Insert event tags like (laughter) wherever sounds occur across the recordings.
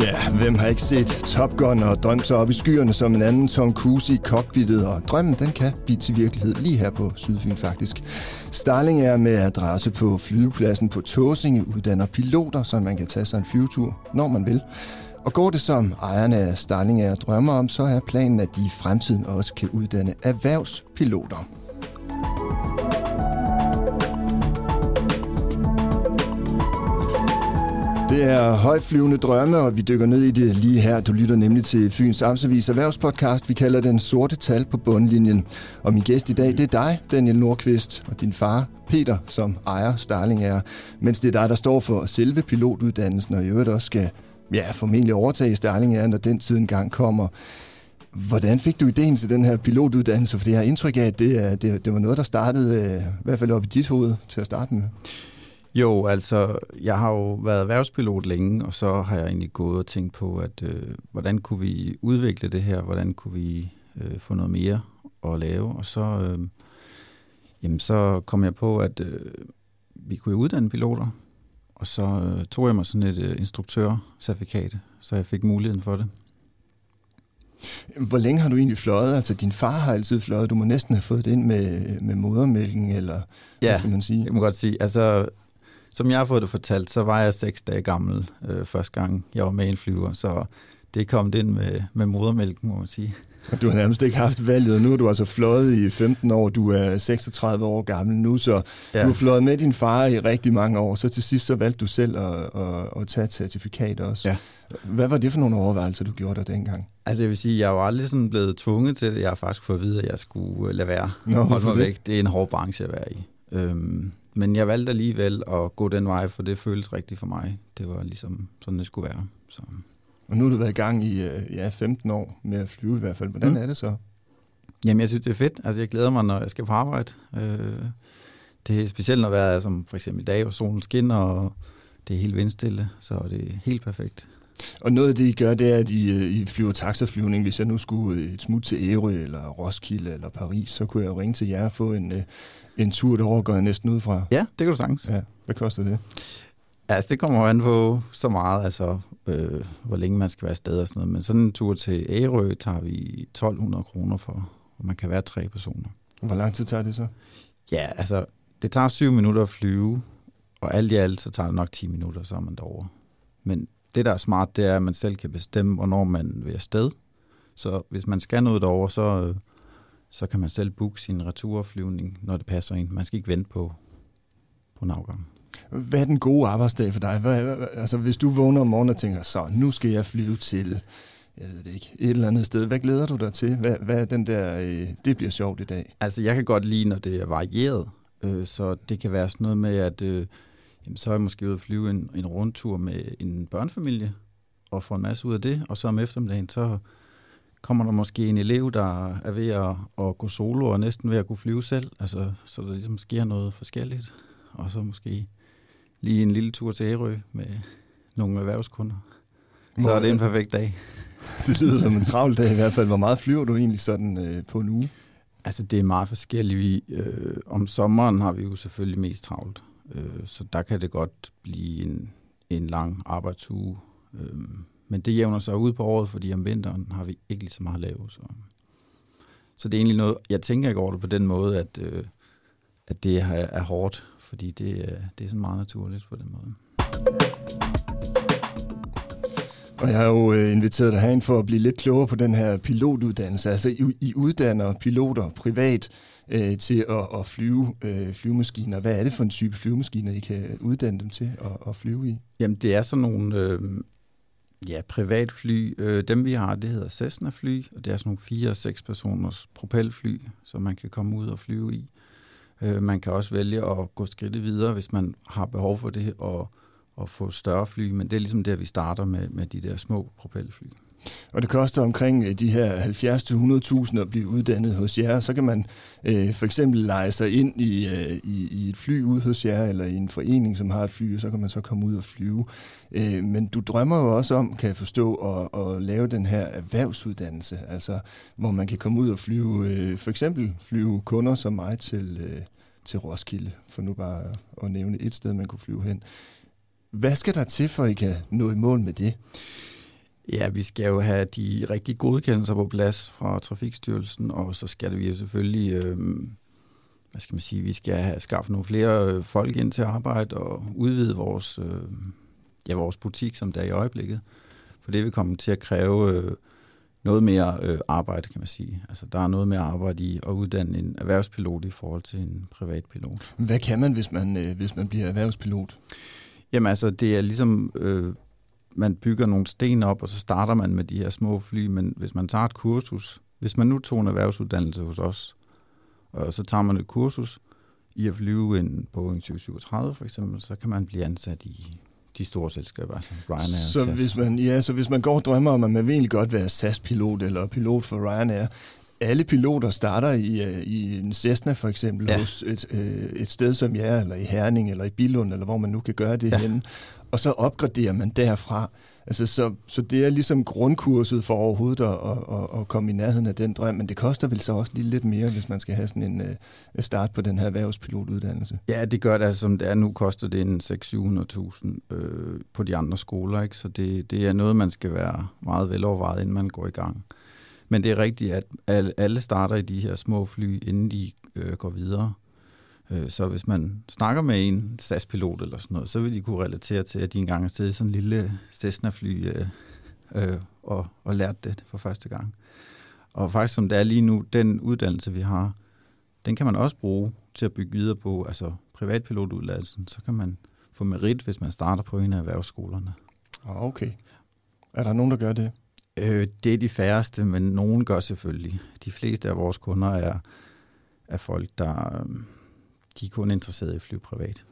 Ja, hvem har ikke set Top Gun og drømt sig op i skyerne som en anden Tom Cruise i cockpittet, og drømmen den kan blive til virkelighed lige her på Sydfyn faktisk. Starling er med adresse på flyvepladsen på Tåsinge, uddanner piloter, så man kan tage sig en flyvetur, når man vil. Og går det som ejerne af Starling er drømmer om, så er planen, at de i fremtiden også kan uddanne erhvervspiloter. Det er højtflyvende drømme, og vi dykker ned i det lige her. Du lytter nemlig til Fyns Amtsavis erhvervspodcast. Vi kalder den sorte tal på bundlinjen. Og min gæst i dag, det er dig, Daniel Nordqvist, og din far, Peter, som ejer Starling er. Mens det er dig, der står for selve pilotuddannelsen, og i øvrigt også skal ja, formentlig overtage Starling er, når den tid engang kommer. Hvordan fik du ideen til den her pilotuddannelse? For det har indtryk af, at det, det, det var noget, der startede, øh, i hvert fald op i dit hoved, til at starte med. Jo, altså, jeg har jo været erhvervspilot længe, og så har jeg egentlig gået og tænkt på, at øh, hvordan kunne vi udvikle det her, hvordan kunne vi øh, få noget mere at lave, og så, øh, jamen, så kom jeg på, at øh, vi kunne uddanne piloter, og så øh, tog jeg mig sådan et øh, instruktørcertifikat, så jeg fik muligheden for det. Hvor længe har du egentlig fløjet? Altså, din far har altid fløjet. Du må næsten have fået det ind med, med modermælken, eller ja, hvad skal man sige? jeg må godt sige. Altså, som jeg har fået det fortalt, så var jeg seks dage gammel øh, første gang, jeg var med i en flyver, så det kom ind med, med modermælken, må man sige. Og du har nærmest ikke haft valget. Nu er du altså fløjet i 15 år. Du er 36 år gammel nu, så ja. du har fløjet med din far i rigtig mange år. Så til sidst så valgte du selv at, at, at tage et certifikat også. Ja. Hvad var det for nogle overvejelser, du gjorde der dengang? Altså jeg vil sige, jeg var aldrig sådan blevet tvunget til det. Jeg har faktisk fået at vide, at jeg skulle øh, lade være. Nå, Hold mig væk. Det er en hård branche at være i. Øhm, men jeg valgte alligevel at gå den vej, for det føltes rigtigt for mig. Det var ligesom sådan, det skulle være. Så. Og nu har du været i gang i øh, ja, 15 år med at flyve i hvert fald. Hvordan mm. er det så? Jamen, jeg synes, det er fedt. Altså, jeg glæder mig, når jeg skal på arbejde. Øh, det er specielt, når jeg er som for eksempel i dag, hvor solen skinner, og det er helt vindstille, så det er helt perfekt. Og noget af det, I gør, det er, at I, øh, I flyver taxaflyvning. Hvis jeg nu skulle et smut til Ærø, eller Roskilde, eller Paris, så kunne jeg jo ringe til jer og få en, en tur, der overgår jeg næsten ud fra. Ja, det kan du sagtens. Ja. Hvad koster det? Altså, det kommer an på så meget, altså, øh, hvor længe man skal være afsted og sådan noget. Men sådan en tur til Ærø tager vi 1200 kroner for, og man kan være tre personer. Hvor lang tid tager det så? Ja, altså, det tager syv minutter at flyve, og alt i alt, så tager det nok 10 minutter, så er man derovre. Men det, der er smart, det er, at man selv kan bestemme, hvornår man vil afsted. Så hvis man skal noget derover, så, øh, så kan man selv booke sin returflyvning, når det passer ind. Man skal ikke vente på, på en afgang. Hvad er den gode arbejdsdag for dig? Hvad, altså, hvis du vågner om morgenen og tænker, så nu skal jeg flyve til jeg ved det ikke, et eller andet sted. Hvad glæder du dig til? Hvad, hvad er den der, øh, det bliver sjovt i dag? Altså, jeg kan godt lide, når det er varieret. Øh, så det kan være sådan noget med, at øh, jamen, så er jeg måske ude at flyve en, en rundtur med en børnefamilie, og få en masse ud af det. Og så om eftermiddagen, så kommer der måske en elev, der er ved at, at gå solo og næsten ved at kunne flyve selv. Altså, så der ligesom sker noget forskelligt. Og så måske lige en lille tur til Ærø med nogle erhvervskunder. Så er det en perfekt dag. (laughs) Det lyder som en travl dag i hvert fald. Hvor meget flyver du egentlig sådan øh, på en uge? Altså, det er meget forskelligt. Vi, øh, om sommeren har vi jo selvfølgelig mest travlt. Øh, så der kan det godt blive en, en lang arbejdsuge. Øh, men det jævner sig ud på året, fordi om vinteren har vi ikke lige så meget at lave. Så, så det er egentlig noget, jeg tænker ikke over det på den måde, at, øh, at det er, er hårdt, fordi det, er, det er sådan meget naturligt på den måde. Og jeg har jo øh, inviteret dig herind for at blive lidt klogere på den her pilotuddannelse. Altså, I, I uddanner piloter privat øh, til at, at flyve øh, flyvemaskiner. Hvad er det for en type flyvemaskiner, I kan uddanne dem til at, at flyve i? Jamen, det er sådan nogle øh, ja, privatfly. Øh, dem, vi har, det hedder Cessna-fly, og det er sådan nogle fire- og seks personers propelfly, som man kan komme ud og flyve i. Øh, man kan også vælge at gå skridtet videre, hvis man har behov for det, og, og få større fly, men det er ligesom der, vi starter med, med de der små propelfly. Og det koster omkring øh, de her 70-100.000 at blive uddannet hos jer. Så kan man øh, for eksempel lege sig ind i, øh, i, i et fly ude hos jer, eller i en forening, som har et fly, og så kan man så komme ud og flyve. Øh, men du drømmer jo også om, kan jeg forstå, at, at lave den her erhvervsuddannelse, altså hvor man kan komme ud og flyve, øh, for eksempel flyve kunder som mig til, øh, til Roskilde, for nu bare at nævne et sted, man kunne flyve hen. Hvad skal der til, for at I kan nå i mål med det? Ja, vi skal jo have de rigtig godkendelser på plads fra Trafikstyrelsen, og så skal vi jo selvfølgelig, øh, hvad skal man sige, vi skal have skaffet nogle flere øh, folk ind til arbejde og udvide vores, øh, ja, vores butik, som der er i øjeblikket. For det vil komme til at kræve øh, noget mere øh, arbejde, kan man sige. Altså, der er noget mere arbejde i at uddanne en erhvervspilot i forhold til en privatpilot. Hvad kan man, hvis man, øh, hvis man bliver erhvervspilot? Jamen altså, det er ligesom, øh, man bygger nogle sten op, og så starter man med de her små fly, men hvis man tager et kursus, hvis man nu tog en erhvervsuddannelse hos os, og så tager man et kursus i at flyve en Boeing 737 for eksempel, så kan man blive ansat i de store selskaber, altså Ryanair. Så hvis man, ja, så hvis man går og drømmer om, at man vil egentlig godt være SAS-pilot eller pilot for Ryanair, alle piloter starter i, øh, i en Cessna for eksempel ja. hos et, øh, et sted som jer, eller i Herning, eller i Bilund, eller hvor man nu kan gøre det ja. henne. Og så opgraderer man derfra. Altså, så, så det er ligesom grundkurset for overhovedet at, at, at komme i nærheden af den drøm, men det koster vel så også lige lidt mere, hvis man skal have sådan en uh, start på den her erhvervspilotuddannelse. Ja, det gør det, altså som det er nu, koster det en 600-700.000 øh, på de andre skoler, ikke? så det, det er noget, man skal være meget velovervejet, inden man går i gang. Men det er rigtigt, at alle starter i de her små fly, inden de øh, går videre. Øh, så hvis man snakker med en SAS-pilot eller sådan noget, så vil de kunne relatere til, at de engang har siddet i sådan en lille Cessna-fly øh, øh, og, og lært det for første gang. Og faktisk som det er lige nu, den uddannelse, vi har, den kan man også bruge til at bygge videre på, altså privatpilotuddannelsen, så kan man få merit, hvis man starter på en af erhvervsskolerne. Ah, okay. Er der nogen, der gør det? Øh, det er de færreste, men nogen gør selvfølgelig. De fleste af vores kunder er, er folk, der øh, de er kun interesseret i at flyve privat.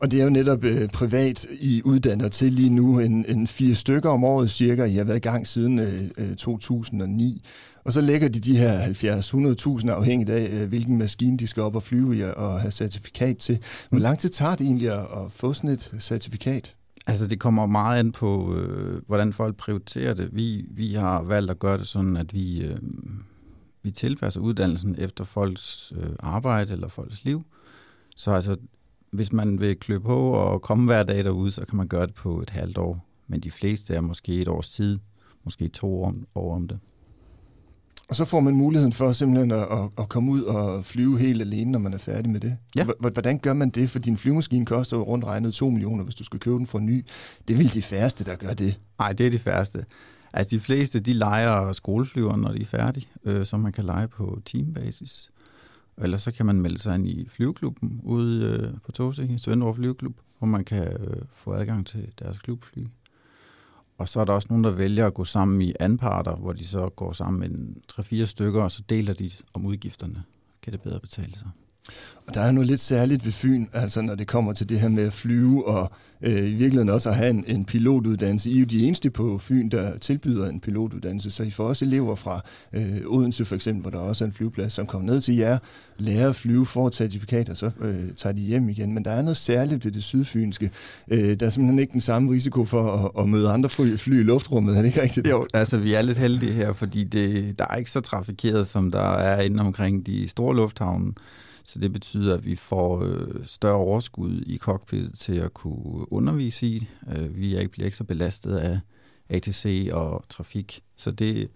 Og det er jo netop øh, privat, I uddanner til lige nu en, en fire stykker om året cirka. I har været i gang siden øh, 2009. Øh, og så lægger de de her 70-100.000 afhængigt af, øh, hvilken maskine de skal op og flyve i og have certifikat til. Hvor lang tid tager det egentlig at, at få sådan et certifikat? Altså det kommer meget an på, øh, hvordan folk prioriterer det. Vi, vi har valgt at gøre det sådan, at vi, øh, vi tilpasser uddannelsen efter folks øh, arbejde eller folks liv. Så altså, hvis man vil klø på og komme hver dag derude, så kan man gøre det på et halvt år. Men de fleste er måske et års tid, måske to år, år om det. Og så får man muligheden for simpelthen at, at komme ud og flyve helt alene, når man er færdig med det. Ja. Hvordan gør man det? For din flyvemaskine koster jo rundt regnet 2 millioner, hvis du skal købe den for ny. Det er vel de færreste, der gør det? Nej, det er de færreste. Altså de fleste, de leger skoleflyver, når de er færdige, øh, som man kan lege på teambasis. Eller så kan man melde sig ind i flyveklubben ude øh, på Tåsinge, Svendborg Flyveklub, hvor man kan øh, få adgang til deres klubfly. Og så er der også nogen, der vælger at gå sammen i anparter, hvor de så går sammen med tre-fire stykker, og så deler de om udgifterne. Kan det bedre betale sig. Der er noget lidt særligt ved Fyn, altså når det kommer til det her med at flyve og øh, i virkeligheden også at have en, en pilotuddannelse. I er jo de eneste på Fyn, der tilbyder en pilotuddannelse, så I får også elever fra øh, Odense for eksempel, hvor der også er en flyveplads, som kommer ned til jer, lærer at flyve, får et certifikat, og så øh, tager de hjem igen. Men der er noget særligt ved det sydfynske. Øh, der er simpelthen ikke den samme risiko for at, at møde andre fly, fly i luftrummet, er det ikke rigtigt? Jo, altså vi er lidt heldige her, fordi det, der er ikke så trafikeret, som der er inde omkring de store lufthavne. Så det betyder, at vi får øh, større overskud i cockpit til at kunne undervise i. Øh, vi er ikke, bliver ikke så belastet af ATC og trafik. Så det,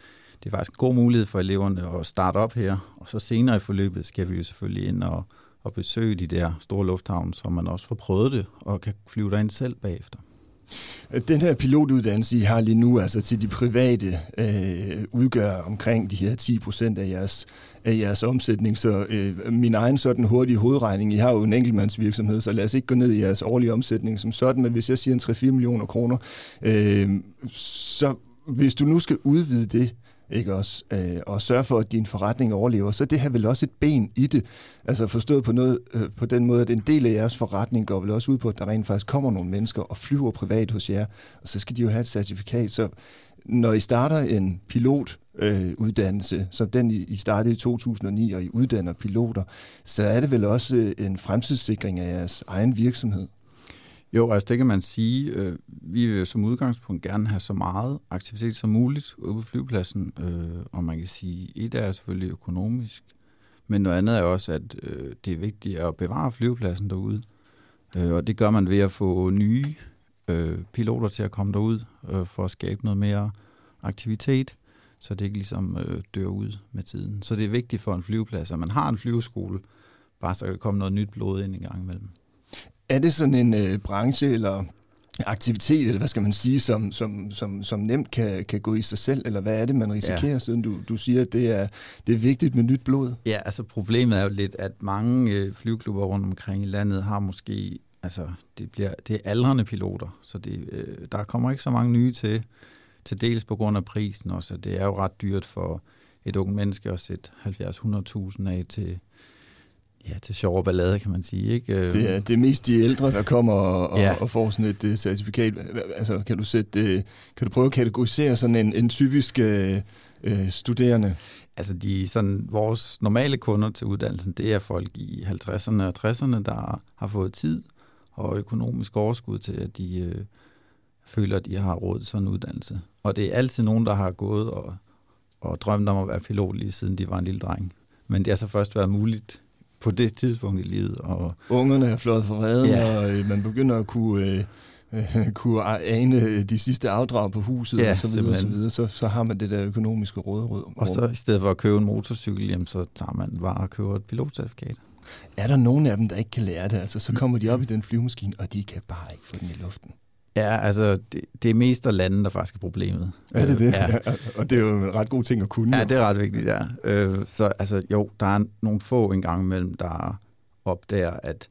det er faktisk en god mulighed for eleverne at starte op her. Og så senere i forløbet skal vi jo selvfølgelig ind og, og besøge de der store lufthavne, så man også får prøvet det og kan flyve derind selv bagefter. Den her pilotuddannelse, I har lige nu, altså til de private, øh, udgør omkring de her 10 procent af jeres, af jeres omsætning. Så øh, min egen sådan hurtige hovedregning, I har jo en enkeltmandsvirksomhed, så lad os ikke gå ned i jeres årlige omsætning som sådan, men hvis jeg siger en 3-4 millioner kroner, øh, så hvis du nu skal udvide det, ikke også, øh, og sørge for, at din forretning overlever, så det her vel også et ben i det. Altså forstået på, noget, øh, på den måde, at en del af jeres forretning går vel også ud på, at der rent faktisk kommer nogle mennesker og flyver privat hos jer, og så skal de jo have et certifikat. Så når I starter en pilotuddannelse, øh, som den I startede i 2009, og I uddanner piloter, så er det vel også øh, en fremtidssikring af jeres egen virksomhed? Jo, altså det kan man sige. Øh, vi vil som udgangspunkt gerne have så meget aktivitet som muligt ude på flyvepladsen, øh, og man kan sige, et er selvfølgelig økonomisk, Men noget andet er også, at øh, det er vigtigt at bevare flyvepladsen derude. Øh, og det gør man ved at få nye øh, piloter til at komme derud øh, for at skabe noget mere aktivitet, så det ikke ligesom øh, dør ud med tiden. Så det er vigtigt for en flyveplads, at man har en flyveskole, bare så kan der komme noget nyt blod ind en gang imellem. Er det sådan en øh, branche eller aktivitet, eller hvad skal man sige, som, som, som, som nemt kan, kan gå i sig selv, eller hvad er det, man risikerer, ja. siden du, du siger, at det er, det er vigtigt med nyt blod? Ja, altså problemet er jo lidt, at mange øh, flyveklubber rundt omkring i landet har måske, altså det, bliver, det er aldrende piloter, så det, øh, der kommer ikke så mange nye til, til dels på grund af prisen også. Det er jo ret dyrt for et ungt menneske at sætte 70-100.000 af til, ja, til sjov og ballade, kan man sige. Ikke? Det er, det er mest de ældre, der kommer og, ja. og får sådan et uh, certifikat. Altså, kan du, sætte, uh, kan du prøve at kategorisere sådan en, en typisk uh, studerende? Altså, de, sådan, vores normale kunder til uddannelsen, det er folk i 50'erne og 60'erne, der har fået tid og økonomisk overskud til, at de uh, føler, at de har råd til sådan en uddannelse. Og det er altid nogen, der har gået og, og drømt om at være pilot lige siden de var en lille dreng. Men det har så først været muligt på det tidspunkt i livet. Og, Ungerne er flået fra redden, ja. og øh, man begynder at kunne, øh, øh kunne ane de sidste afdrag på huset ja, og så videre, og så, videre så, så har man det der økonomiske råd. Og så i stedet for at købe en motorcykel, jamen, så tager man bare og køber et pilotcertifikat. Er der nogen af dem, der ikke kan lære det? Altså, så kommer de op i den flyvemaskine, og de kan bare ikke få den i luften. Ja, altså, det, det er mest af landet, der faktisk er problemet. Er det det? Ja. ja. (laughs) Og det er jo en ret god ting at kunne. Ja, det er ret vigtigt, ja. Øh, så altså, jo, der er nogle få en gang imellem, der opdager, at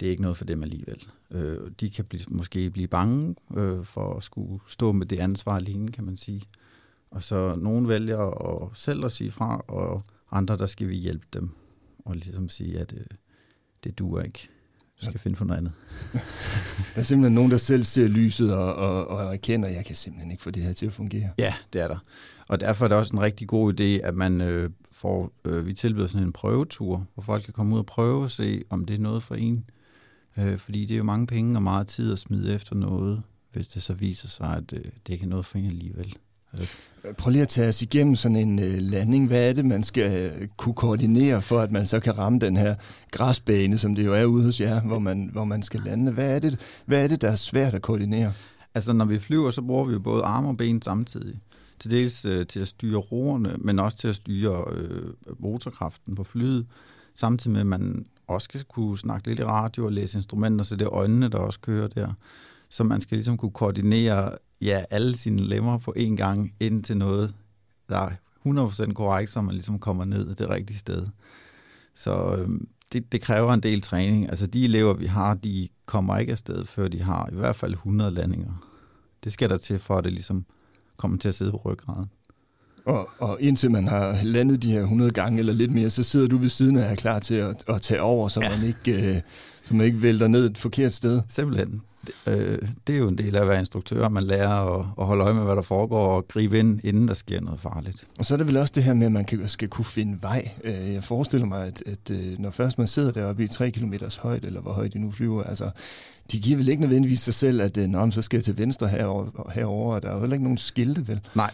det er ikke noget for dem alligevel. Øh, de kan blive, måske blive bange øh, for at skulle stå med det ansvar alene, kan man sige. Og så nogen vælger at selv at sige fra, og andre, der skal vi hjælpe dem og ligesom sige, at øh, det duer ikke. Du skal ja. finde på noget andet. (laughs) der er simpelthen nogen, der selv ser lyset og, og, og erkender, at jeg kan simpelthen ikke få det her til at fungere. Ja, det er der. Og derfor er det også en rigtig god idé, at man øh, får, øh, vi tilbyder sådan en prøvetur, hvor folk kan komme ud og prøve og se, om det er noget for en. Øh, fordi det er jo mange penge og meget tid at smide efter noget, hvis det så viser sig, at øh, det ikke er noget for en alligevel. Øh, prøv lige at tage os igennem sådan en øh, landing. Hvad er det, man skal øh, kunne koordinere for, at man så kan ramme den her græsbane, som det jo er ude hos jer, hvor man, hvor man skal lande? Hvad er, det, hvad er det, der er svært at koordinere? Altså, når vi flyver, så bruger vi jo både arme og ben samtidig. Til dels øh, til at styre roerne, men også til at styre øh, motorkraften på flyet. Samtidig med, at man også skal kunne snakke lidt i radio og læse instrumenter, så det er øjnene, der også kører der. Så man skal ligesom kunne koordinere ja, alle sine lemmer på én gang ind til noget, der er 100% korrekt, så man ligesom kommer ned det rigtige sted. Så øhm, det, det kræver en del træning. Altså de elever, vi har, de kommer ikke afsted, før de har i hvert fald 100 landinger. Det skal der til, for at det ligesom kommer til at sidde på ryggraden. Og, og indtil man har landet de her 100 gange eller lidt mere, så sidder du ved siden af og er klar til at, at tage over, så, ja. man ikke, øh, så man ikke vælter ned et forkert sted. Simpelthen det, øh, det er jo en del af at være instruktør, man lærer at, at holde øje med, hvad der foregår, og gribe ind, inden der sker noget farligt. Og så er det vel også det her med, at man kan, skal kunne finde vej. Øh, jeg forestiller mig, at, at øh, når først man sidder deroppe i 3 km højde, eller hvor højt de nu flyver, altså, de giver vel ikke nødvendigvis sig selv, at øh, Nå, så skal jeg til venstre herover, herover og der er jo heller ikke nogen skilte, vel? Nej,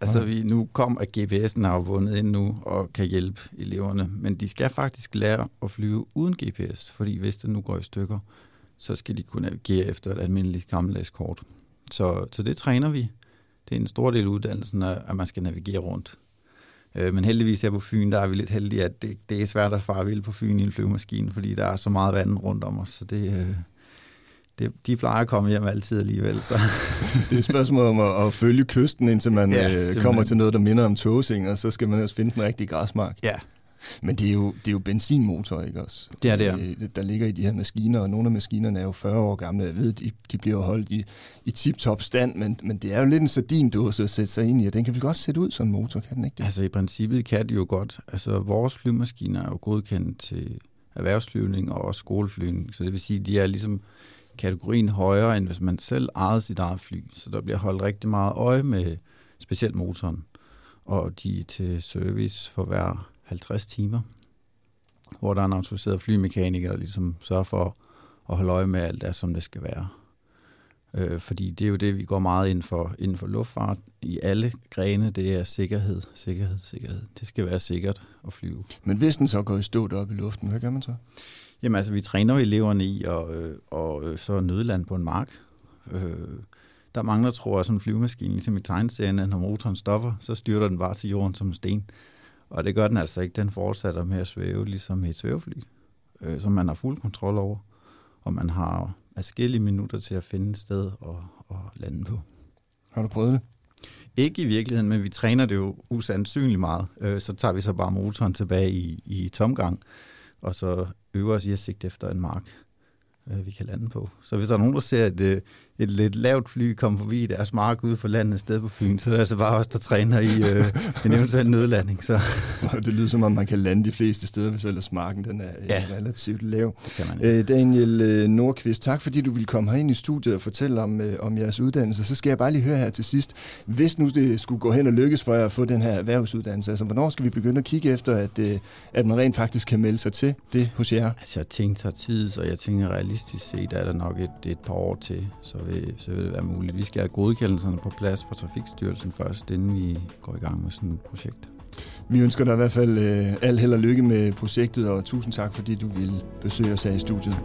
Altså, vi nu kom, at GPS'en har vundet ind nu og kan hjælpe eleverne, men de skal faktisk lære at flyve uden GPS, fordi hvis det nu går i stykker, så skal de kunne navigere efter et almindeligt gammeldags kort. Så, så det træner vi. Det er en stor del af uddannelsen, at man skal navigere rundt. Øh, men heldigvis her på Fyn, der er vi lidt heldige, at det, det er svært at fare vildt på Fyn i en flyvemaskine, fordi der er så meget vand rundt om os. Så det, øh, det, de plejer at komme hjem altid alligevel. Så. (laughs) det er et spørgsmål om at, at følge kysten, indtil man ja, øh, kommer til noget, der minder om togsing, og så skal man også finde den rigtige græsmark. Ja, men det er jo, det er jo benzinmotor, ikke også? Det er det, ja. Der ligger i de her maskiner, og nogle af maskinerne er jo 40 år gamle. Jeg ved, de, de bliver holdt i, i tip-top stand, men, men det er jo lidt en sardindåse at sætte sig ind i, og den kan vel godt sætte ud sådan en motor, kan den ikke det? Altså i princippet kan det jo godt. Altså vores flymaskiner er jo godkendt til erhvervsflyvning og også skoleflyvning, så det vil sige, de er ligesom kategorien højere, end hvis man selv ejede sit eget fly. Så der bliver holdt rigtig meget øje med specielt motoren, og de er til service for hver 50 timer, hvor der er en autoriseret flymekaniker, der ligesom sørger for at holde øje med alt det, som det skal være. Øh, fordi det er jo det, vi går meget ind for inden for luftfart i alle grene, det er sikkerhed, sikkerhed, sikkerhed. Det skal være sikkert at flyve. Men hvis den så går i stå op i luften, hvad gør man så? Jamen altså, vi træner eleverne i at øh, og, øh, så nødland på en mark. Øh, der er mange, der tror, at sådan en flyvemaskine, ligesom i tegneserien, når motoren stopper, så styrter den bare til jorden som en sten. Og det gør den altså ikke. Den fortsætter med at svæve, ligesom et svævefly, øh, som man har fuld kontrol over. Og man har afskillige minutter til at finde et sted og, og lande på. Har du prøvet det? Ikke i virkeligheden, men vi træner det jo usandsynligt meget. Øh, så tager vi så bare motoren tilbage i, i tomgang, og så øver os i at sigte efter en mark, øh, vi kan lande på. Så hvis der er nogen, der ser et, øh, et lidt lavt fly komme forbi deres mark ude for landet sted på Fyn, så er det altså bare os, der træner i øh, (laughs) en eventuel nødlanding. Så. det lyder som om, man kan lande de fleste steder, hvis ellers marken den er Ja. relativt lav. Man Øh, Daniel øh, Nordqvist, tak fordi du ville komme herind i studiet og fortælle om, øh, om jeres uddannelse. Så skal jeg bare lige høre her til sidst. Hvis nu det skulle gå hen og lykkes for jer at få den her erhvervsuddannelse, altså hvornår skal vi begynde at kigge efter, at, øh, at man rent faktisk kan melde sig til det hos jer? Altså, ting tager tid, så jeg tænker realistisk set, er der nok et, et par år til, så vil, så vil det være muligt. Vi skal have godkendelserne på plads fra Trafikstyrelsen først, inden vi går i gang med sådan et projekt. Vi ønsker dig i hvert fald øh, al held og lykke med projektet, og tusind tak, fordi du ville besøge os her i studiet.